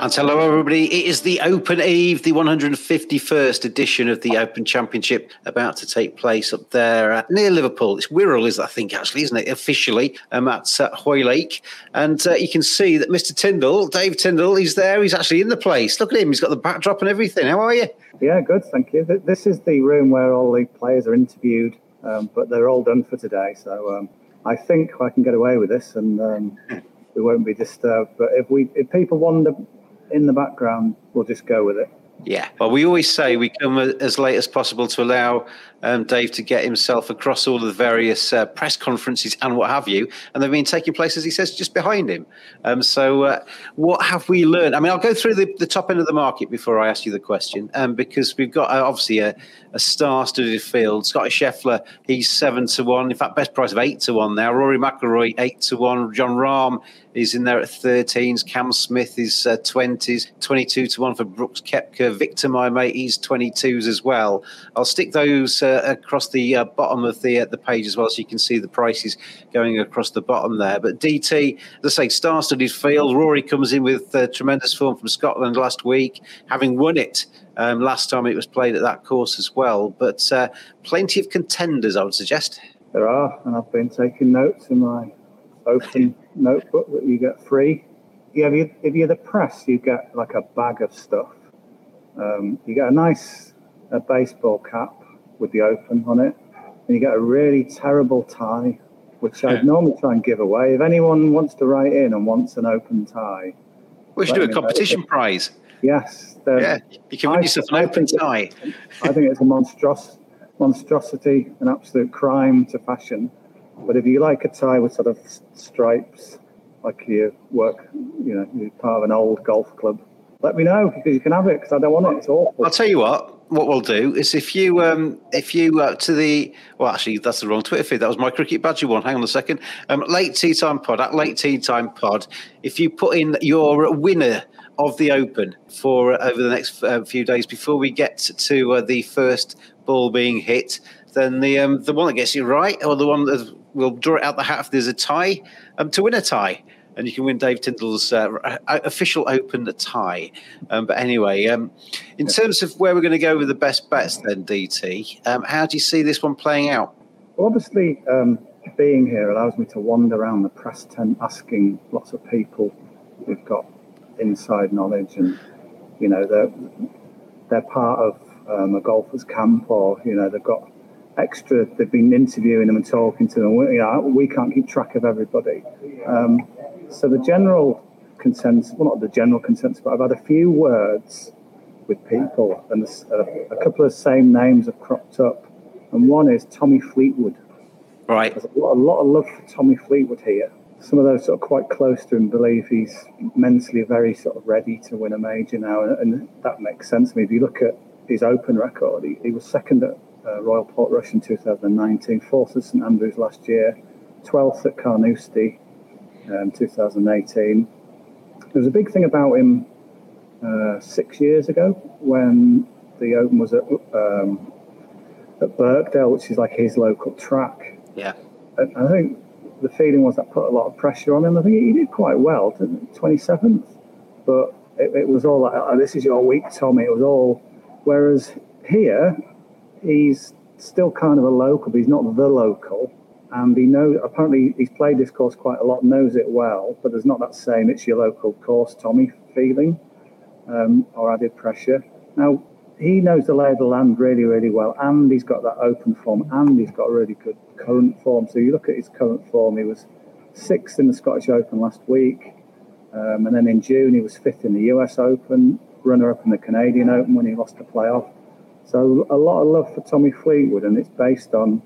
And hello, everybody. It is the Open Eve, the 151st edition of the Open Championship, about to take place up there near Liverpool. It's Wirral, is I think actually, isn't it? Officially, um, at uh, Hoylake, and uh, you can see that Mr. Tindall, Dave Tindall, he's there. He's actually in the place. Look at him. He's got the backdrop and everything. How are you? Yeah, good. Thank you. This is the room where all the players are interviewed, um, but they're all done for today. So um, I think I can get away with this, and um, we won't be disturbed. But if we, if people wander in the background, we'll just go with it. Yeah. Well, we always say we come as late as possible to allow um, Dave to get himself across all of the various uh, press conferences and what have you. And they've been taking place, as he says, just behind him. Um, so, uh, what have we learned? I mean, I'll go through the, the top end of the market before I ask you the question, um, because we've got uh, obviously a, a star-studded field. Scottie Scheffler, he's seven to one. In fact, best price of eight to one now. Rory McIlroy, eight to one. Jon Rahm is in there at 13s. Cam Smith is uh, 20s, 22 to 1 for Brooks Koepka. Viktor, my mate, he's 22s as well. I'll stick those uh, across the uh, bottom of the uh, the page as well so you can see the prices going across the bottom there. But DT, as I say, star studied field. Rory comes in with uh, tremendous form from Scotland last week, having won it. Um, last time it was played at that course as well, but uh, plenty of contenders, I would suggest. There are, and I've been taking notes in my open notebook that you get free. Yeah, if, you, if you're the press, you get like a bag of stuff. Um, you get a nice a baseball cap with the open on it, and you get a really terrible tie, which I'd normally try and give away. If anyone wants to write in and wants an open tie, we should do a competition prize. Yes, yeah, you can win yourself an open tie. I think it's a monstros- monstrosity, an absolute crime to fashion. But if you like a tie with sort of stripes, like you work, you know, you're part of an old golf club, let me know because you can have it because I don't want it. It's awful. I'll tell you what. What we'll do is if you um, if you uh, to the well actually that's the wrong Twitter feed. That was my cricket badger one. Hang on a second. Um, late tee time pod at late tee time pod if you put in your winner of the Open for uh, over the next uh, few days before we get to uh, the first ball being hit, then the um, the one that gets you right, or the one that will draw it out the hat if there's a tie, um, to win a tie. And you can win Dave Tindall's uh, official Open tie. Um, but anyway, um, in terms of where we're going to go with the best bets, then DT, um, how do you see this one playing out? Well, obviously, um, being here allows me to wander around the press tent, asking lots of people who've got inside knowledge, and you know they're they're part of um, a golfer's camp, or you know they've got extra. They've been interviewing them and talking to them. We, you know, we can't keep track of everybody. Um, so the general consensus, well, not the general consensus, but I've had a few words with people, and a, a couple of same names have cropped up, and one is Tommy Fleetwood. Right. There's a lot, a lot of love for Tommy Fleetwood here. Some of those sort of quite close to him believe he's mentally very sort of ready to win a major now, and, and that makes sense to me. If you look at his Open record, he, he was second at uh, Royal Portrush in 2019, fourth at St Andrews last year, 12th at Carnoustie um, 2018. There was a big thing about him uh, six years ago when the Open was at, um, at Birkdale, which is like his local track. Yeah. And I think the feeling was that put a lot of pressure on him. I think he did quite well, didn't he? 27th, but it, it was all like, oh, this is your week, Tommy. It was all. Whereas here, he's still kind of a local, but he's not the local. And he knows, apparently, he's played this course quite a lot, knows it well, but there's not that same it's your local course, Tommy feeling um, or added pressure. Now, he knows the lay of the land really, really well, and he's got that open form, and he's got a really good current form. So you look at his current form, he was sixth in the Scottish Open last week, um, and then in June he was fifth in the US Open, runner up in the Canadian Open when he lost the playoff. So a lot of love for Tommy Fleetwood, and it's based on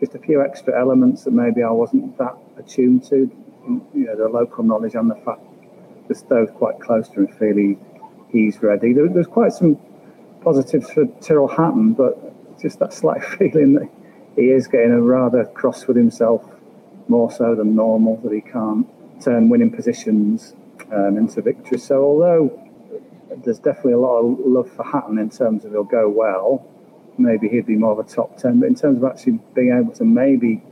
just a few extra elements that maybe I wasn't that attuned to. You know, the local knowledge and the fact that those quite close to him he, he's ready. There, there's quite some positives for Tyrrell Hatton, but just that slight feeling that he is getting a rather cross with himself, more so than normal, that he can't turn winning positions um, into victory. So although there's definitely a lot of love for Hatton in terms of he'll go well. Maybe he'd be more of a top 10, but in terms of actually being able to maybe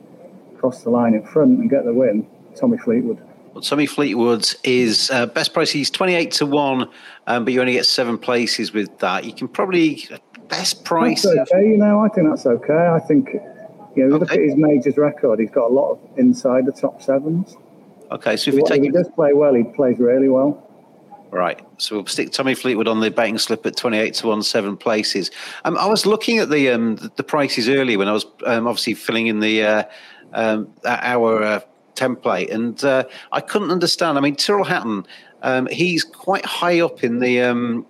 cross the line in front and get the win, Tommy Fleetwood. Well, Tommy Fleetwood is uh, best price. He's 28 to 1, um, but you only get seven places with that. You can probably, best price. That's okay, you know, I think that's okay. I think, you know, okay. look at his majors record, he's got a lot of inside the top sevens. Okay, so if you take. If he does play well, he plays really well. Right. So we'll stick Tommy Fleetwood on the betting slip at 28 to 1, seven places. Um, I was looking at the um, the prices earlier when I was um, obviously filling in the uh, um, our uh, template, and uh, I couldn't understand. I mean, Tyrrell Hatton, um, he's quite high up in the um,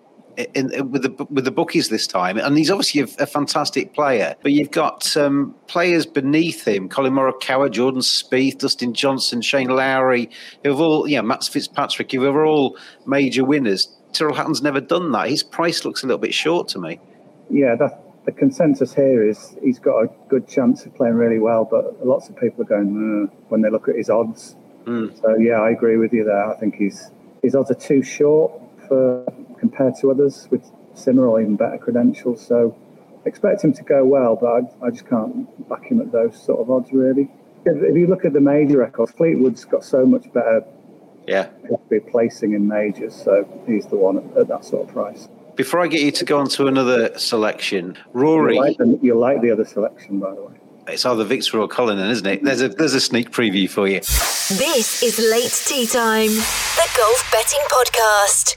in, in, with the with the bookies this time, and he's obviously a, a fantastic player. But you've got um, players beneath him: Collin Morikawa, Jordan Spieth, Dustin Johnson, Shane Lowry, who have all, yeah, Matt Fitzpatrick, who are all major winners. Tyrrell Hatton's never done that. His price looks a little bit short to me. Yeah, that, the consensus here is he's got a good chance of playing really well, but lots of people are going when they look at his odds. Mm. So yeah, I agree with you there. I think his his odds are too short for compared to others with similar or even better credentials. So expect him to go well, but I, I just can't back him at those sort of odds really. If, if you look at the major records, Fleetwood's got so much better yeah Be placing in majors, so he's the one at, at, that sort of price. Before I get you to go on to another selection, Rory, you like, the, you like the other selection, by the way. It's either Viktor or Collin, isn't it? There's a there's a sneak preview for you. This is late tee time, the golf betting podcast.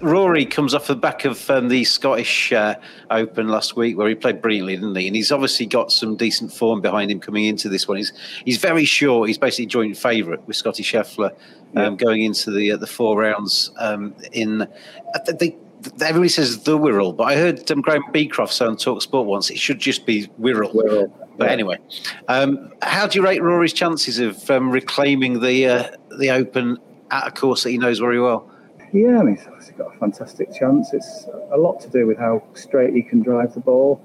Rory comes off the back of um, the Scottish uh, Open last week, where he played brilliantly, didn't he? And he's obviously got some decent form behind him coming into this one. He's he's very sure he's basically joint favourite with Scottie Scheffler um, yeah. going into the uh, the four rounds. Um, in uh, they, everybody says the Wirral, but I heard um, Graham Beecroft say on Talk Sport once it should just be Wirral. Wirral. But yeah. anyway, um, how do you rate Rory's chances of um, reclaiming the uh, the Open at a course that he knows very well? Yeah, I mean, he's obviously got a fantastic chance. It's a lot to do with how straight he can drive the ball.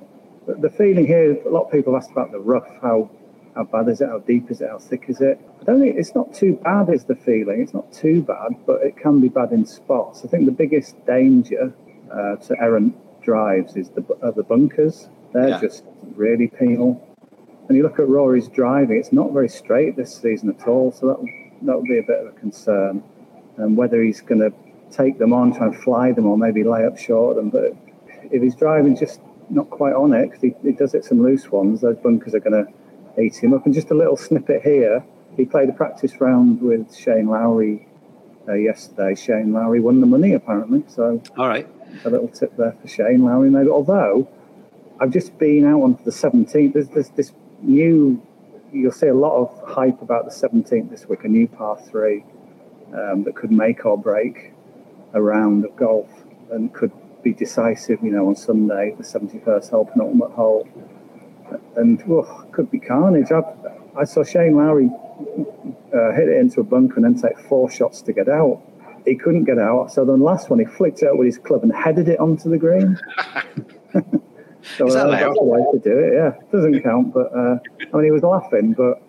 But the feeling here, a lot of people have asked about the rough. How how bad is it? How deep is it? How thick is it? I don't think it's not too bad. Is the feeling? It's not too bad, but it can be bad in spots. I think the biggest danger uh, to errant drives is the uh, the bunkers. They're yeah. just really penal. And you look at Rory's driving; it's not very straight this season at all. So that that would be a bit of a concern. And whether he's going to take them on, try and fly them, or maybe lay up short of them. But if he's driving just not quite on it, because he, he does it some loose ones, those bunkers are going to eat him up. And just a little snippet here. He played a practice round with Shane Lowry uh, yesterday. Shane Lowry won the money apparently. So all right, a little tip there for Shane Lowry maybe. Although I've just been out on the 17th. There's, there's this new. You'll see a lot of hype about the 17th this week. A new par three um, that could make or break a round of golf and could be decisive. You know, on Sunday, the 71st hole, penultimate hole, and oh, could be carnage. I, I saw Shane Lowry uh, hit it into a bunker and then take four shots to get out. He couldn't get out, so then last one he flicked it out with his club and headed it onto the green. so Is that uh, that's the way to do it. Yeah, doesn't count, but uh, I mean he was laughing. But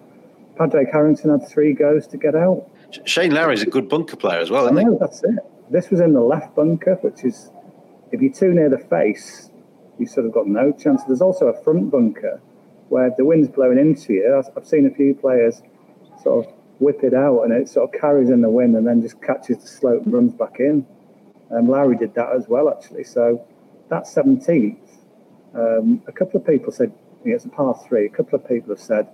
Padraig Harrington had three goes to get out. Shane Lowry's a good bunker player as well, isn't he? that's it. This was in the left bunker, which is if you're too near the face, you sort of got no chance. There's also a front bunker where the wind's blowing into you, I've- seen a few players sort of whip it out and it sort of carries in the wind and then just catches the slope and runs back in. And Lowry did that as well, actually. So that 17th, um, a couple of people said, it's a par three, a couple of people have said,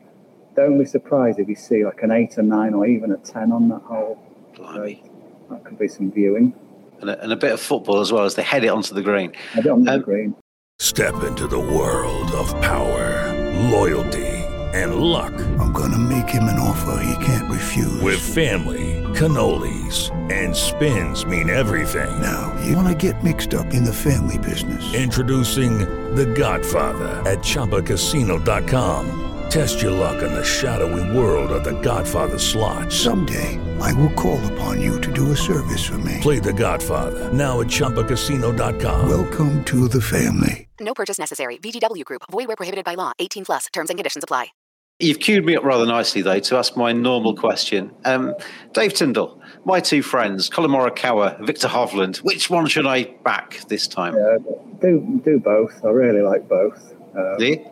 don't be surprised if you see like an eight or nine or even a 10 on that hole. Blimey. That could be some viewing. And a, and a bit of football as well as they head it onto the green. Head it on the green. Step into the world of power, loyalty, and luck. I'm going to make him an offer he can't refuse. With family, cannolis, and spins mean everything. Now, you want to get mixed up in the family business. Introducing The Godfather at ChumbaCasino.com. Test your luck in the shadowy world of The Godfather slot. Someday, I will call upon you to do a service for me. Play The Godfather now at ChumbaCasino.com. Welcome to the family. No purchase necessary. VGW Group. Void where prohibited by law. 18 plus. Terms and conditions apply. You've queued me up rather nicely, though, to ask my normal question. Um, Dave Tindall, my two friends, Collin Morikawa, Viktor Hovland, which one should I back this time? Yeah, do do both. I really like both. Um, Do you?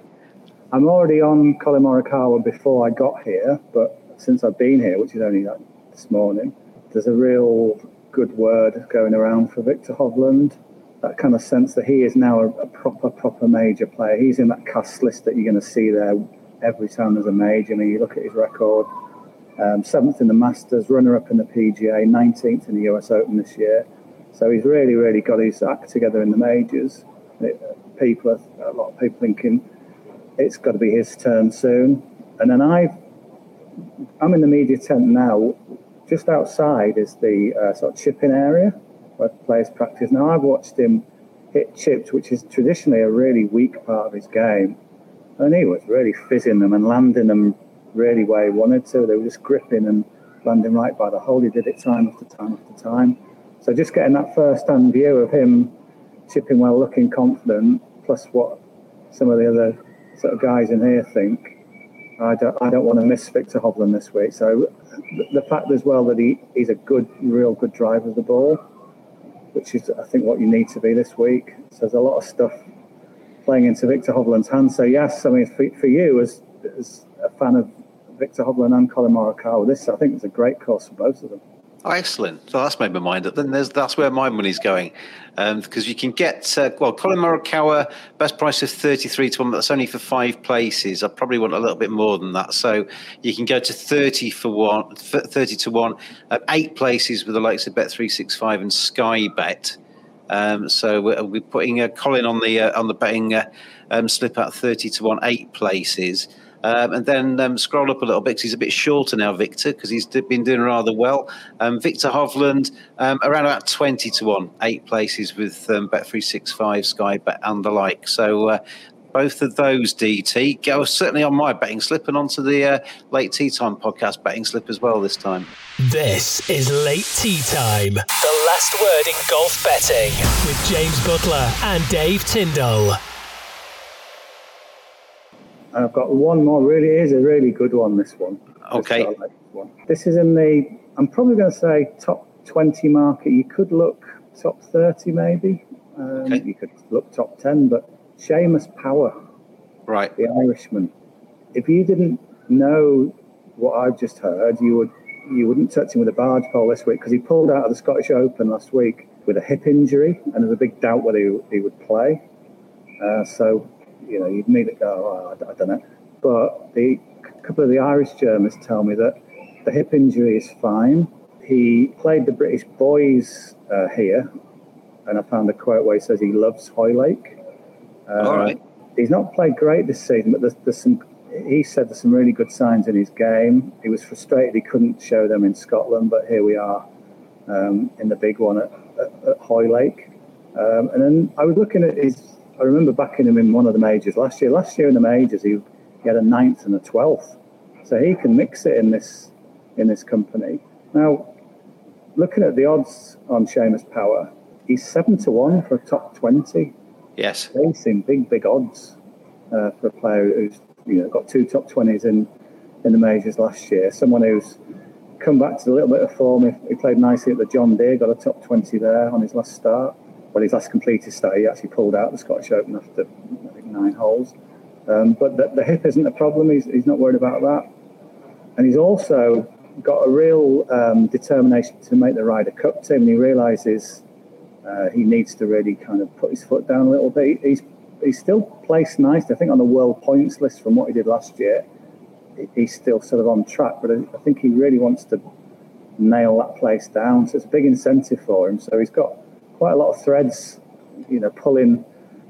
I'm already on Collin Morikawa before I got here, but since I've been here, which is only like this morning, there's a real good word going around for Viktor Hovland. That kind of sense that he is now a, a proper, proper major player. He's in that cast list that you're going to see there every time there's a major. I mean, you look at his record um, seventh in the Masters, runner up in the PGA, 19th in the US Open this year. So he's really, really got his act together in the majors. It, people, a lot of people thinking it's got to be his turn soon. And then I, I'm in the media tent now. Just outside is the uh, sort of chipping area where players practice. Now I've watched him hit chips, which is traditionally a really weak part of his game, and he was really fizzing them and landing them really where he wanted to. They were just gripping and landing right by the hole. He did it time after time after time. So just getting that first-hand view of him chipping well, looking confident, plus what some of the other sort of guys in here think. I don't, I don't want to miss Viktor Hovland this week. So the, fact as well that he, he's a good, real good driver of the ball, which is I think what you need to be this week. So there's a lot of stuff playing into Viktor Hovland's hands. So yes, I mean for, for you as, as a fan of Viktor Hovland and Collin Morikawa, this I think is a great course for both of them. Oh, excellent. So that's made my mind up. Then there's, that's where my money's going. Because you can get, uh, well, Collin Morikawa, best price of 33 to 1, but that's only for five places. I probably want a little bit more than that. So you can go to 30 for one, 30 to 1 at eight places with the likes of Bet365 and Sky Bet. Um, so we're, we're putting uh, Collin on the uh, on the betting uh, um, slip at 30 to 1, eight places. Um, and then um, scroll up a little bit because he's a bit shorter now, Viktor, because he's been doing rather well. Um, Viktor Hovland, um, around about 20 to 1, eight places with um, Bet365, Sky Bet, and the like. So uh, both of those, DT, go certainly on my betting slip and onto the uh, late tee time podcast betting slip as well this time. This is Late Tee Time, the last word in golf betting with James Buttler and Dave Tindall. And I've got one more. Really is a really good one. This one. Okay. This, like this, one. this is in the. I'm probably going to say top 20 market. You could look top 30 maybe. Um, Okay. You could look top 10. But Seamus Power, Right. the Irishman. If you didn't know what I've just heard, you would you wouldn't touch him with a barge pole this week because he pulled out of the Scottish Open last week with a hip injury, and there's a big doubt whether he, he would play. Uh, so, you know, you'd immediately go, oh, I, I don't know. But the a couple of the Irish Germans tell me that the hip injury is fine. He played the British boys uh, here, and I found a quote where he says he loves Hoylake. Uh, All right. He's not played great this season, but there's, there's some. He said there's some really good signs in his game. He was frustrated he couldn't show them in Scotland, but here we are um, in the big one at, at, at Hoylake. Um, and then I was looking at his. I remember backing him in one of the majors last year. Last year in the majors, he, he had a ninth and a twelfth, so he can mix it in this in this company. Now, looking at the odds on Seamus Power, he's seven to one for a top twenty. Yes. They seem big, big odds uh, for a player who's you know got two top twenties in in the majors last year. Someone who's come back to a little bit of form. He, he played nicely at the John Deere, got a top twenty there on his last start. Well, his last completed start, he actually pulled out the Scottish Open after I think nine holes. Um, but the, the hip isn't a problem. He's, he's not worried about that. And he's also got a real um, determination to make the Ryder Cup team. And he realises uh, he needs to really kind of put his foot down a little bit. He's he's still placed nice. I think on the world points list from what he did last year, he's still sort of on track. But I think he really wants to nail that place down. So it's a big incentive for him. So he's got quite a lot of threads, you know, pulling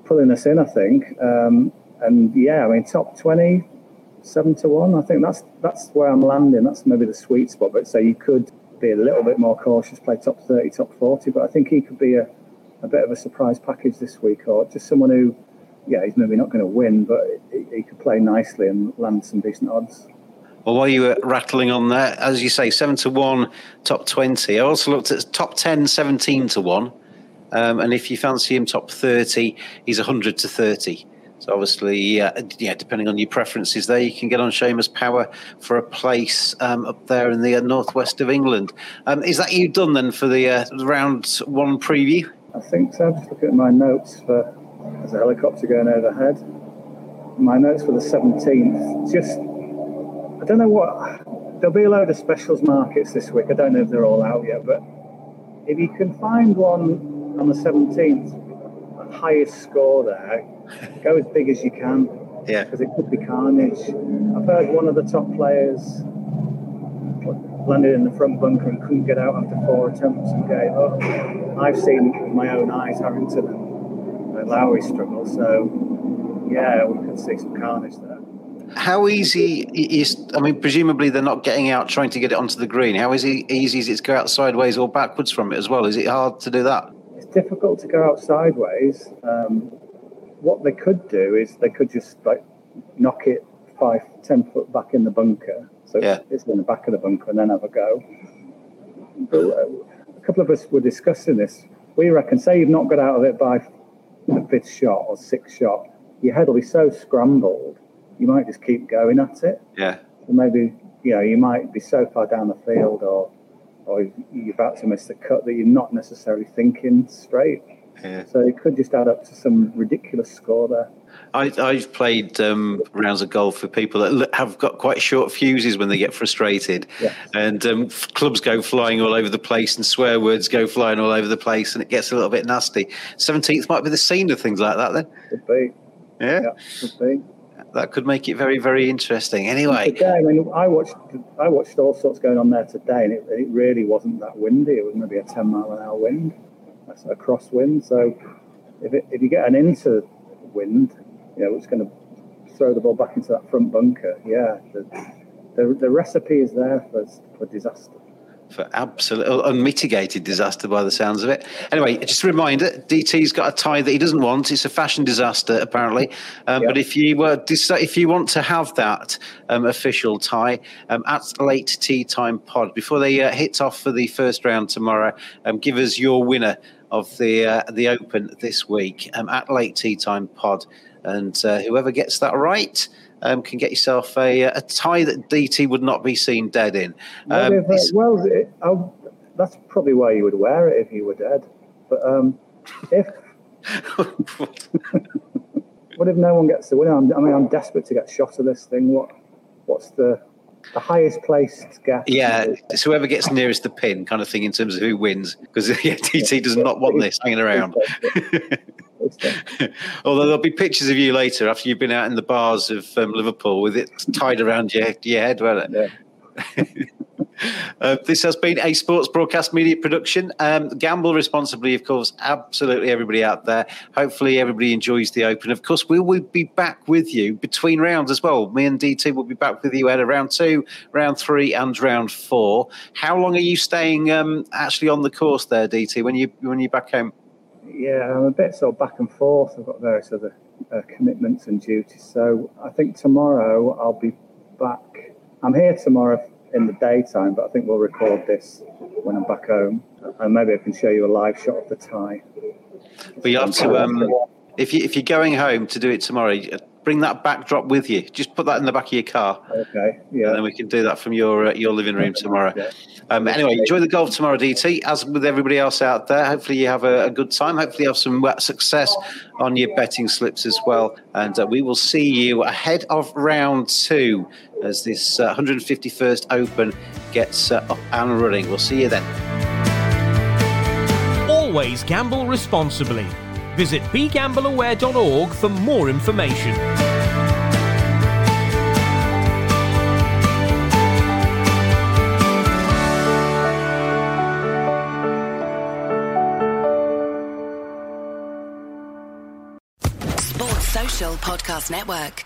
pulling us in. I think. Um, and yeah, I mean, top twenty, seven to one. I think that's that's where I'm landing. That's maybe the sweet spot. But so you could be a little bit more cautious, play top thirty, top forty. But I think he could be a, a bit of a surprise package this week, or just someone who, yeah, he's maybe not going to win, but he, he could play nicely and land some decent odds. Well, while you were rattling on there, as you say, 7 to 1, top 20. I also looked at top 10, 17 to 1. Um, and if you fancy him top 30, he's 100 to 30. So obviously, uh, yeah, depending on your preferences there, you can get on Seamus Power for a place um, up there in the uh, northwest of England. Um, is that you done then for the uh, round one preview? I think so. Just looking at my notes for there's a helicopter going overhead. My notes for the 17th. Just, I don't know what. There'll be a load of specials markets this week. I don't know if they're all out yet, but if you can find one on the 17th, the highest score there, go as big as you can. Yeah. Because it could be carnage. I've heard one of the top players landed in the front bunker and couldn't get out after four attempts and gave up. I've seen with my own eyes Harrington and Lowry struggle, so yeah, we could see some carnage there. How easy is? I mean, presumably they're not getting out trying to get it onto the green. How is it easy is it to go out sideways or backwards from it as well? Is it hard to do that? Difficult to go out sideways. Um, what they could do is they could just like knock it five, ten foot back in the bunker. So Yeah. it's in the back of the bunker and then have a go. But, uh, a couple of us were discussing this. We reckon, say you've not got out of it by the fifth shot or sixth shot, your head will be so scrambled, you might just keep going at it. Yeah. Or maybe, you know, you might be so far down the field or or you're about to miss the cut that you're not necessarily thinking straight. Yeah. So it could just add up to some ridiculous score there. I, I've played um, rounds of golf for people that have got quite short fuses when they get frustrated, and um, f- clubs go flying all over the place, and swear words go flying all over the place, and it gets a little bit nasty. Seventeenth might be the scene of things like that. Then, Could be. yeah, Could be. That could make it very, very interesting. Anyway, Today, I mean, I watched I watched all sorts going on there today, and it, it really wasn't that windy. It was maybe a ten mile an hour wind, that's a crosswind. So if it, if you get an into wind, you know, it's going to throw the ball back into that front bunker. Yeah, the the, the recipe is there for for disaster. For absolute unmitigated disaster by the sounds of it. Anyway, just a reminder: DT's got a tie that he doesn't want. It's a fashion disaster, apparently. Um, But if you were deci- if you want to have that um, official tie um, at late tee time pod before they uh, hit off for the first round tomorrow, um, give us your winner of the uh, the Open this week um, at late tee time pod, and uh, whoever gets that right. Um, can get yourself a, a tie that DT would not be seen dead in. Um, uh, well, it, that's probably why you would wear it if you were dead. But um, if what if no one gets the winner? I'm, I mean, I'm desperate to get shot of this thing. What what's the the highest placed guess. Yeah, it's whoever gets nearest the pin, kind of thing, in terms of who wins. Because yeah, TT does not want this hanging around. Although there'll be pictures of you later after you've been out in the bars of um, Liverpool with it tied around your, your head, won't it? Yeah. Uh, this has been a sports broadcast media production. Um, gamble responsibly, of course. Absolutely, everybody out there. Hopefully, everybody enjoys the Open. Of course, we will be back with you between rounds as well. Me and DT will be back with you at round two, round three, and round four. How long are you staying um, actually on the course there, DT? When you when you back home? Yeah, I'm a bit sort of back and forth. I've got various other uh, commitments and duties. So I think tomorrow I'll be back. I'm here tomorrow in the daytime, but I think we'll record this when I'm back home, and maybe I can show you a live shot of the tie. But you have to, um, if you if you're going home to do it tomorrow, bring that backdrop with you. Just put that in the back of your car. Okay. Yeah. And then we can do that from your uh, your living room tomorrow. Yeah. Um, anyway, enjoy the golf tomorrow, DT. As with everybody else out there, hopefully you have a, a good time. Hopefully you have some success on your betting slips as well. And uh, we will see you ahead of round two as this uh, 151st Open gets uh, up and running. We'll see you then. Always gamble responsibly. Visit begambleaware.org for more information. Sports Social Podcast Network.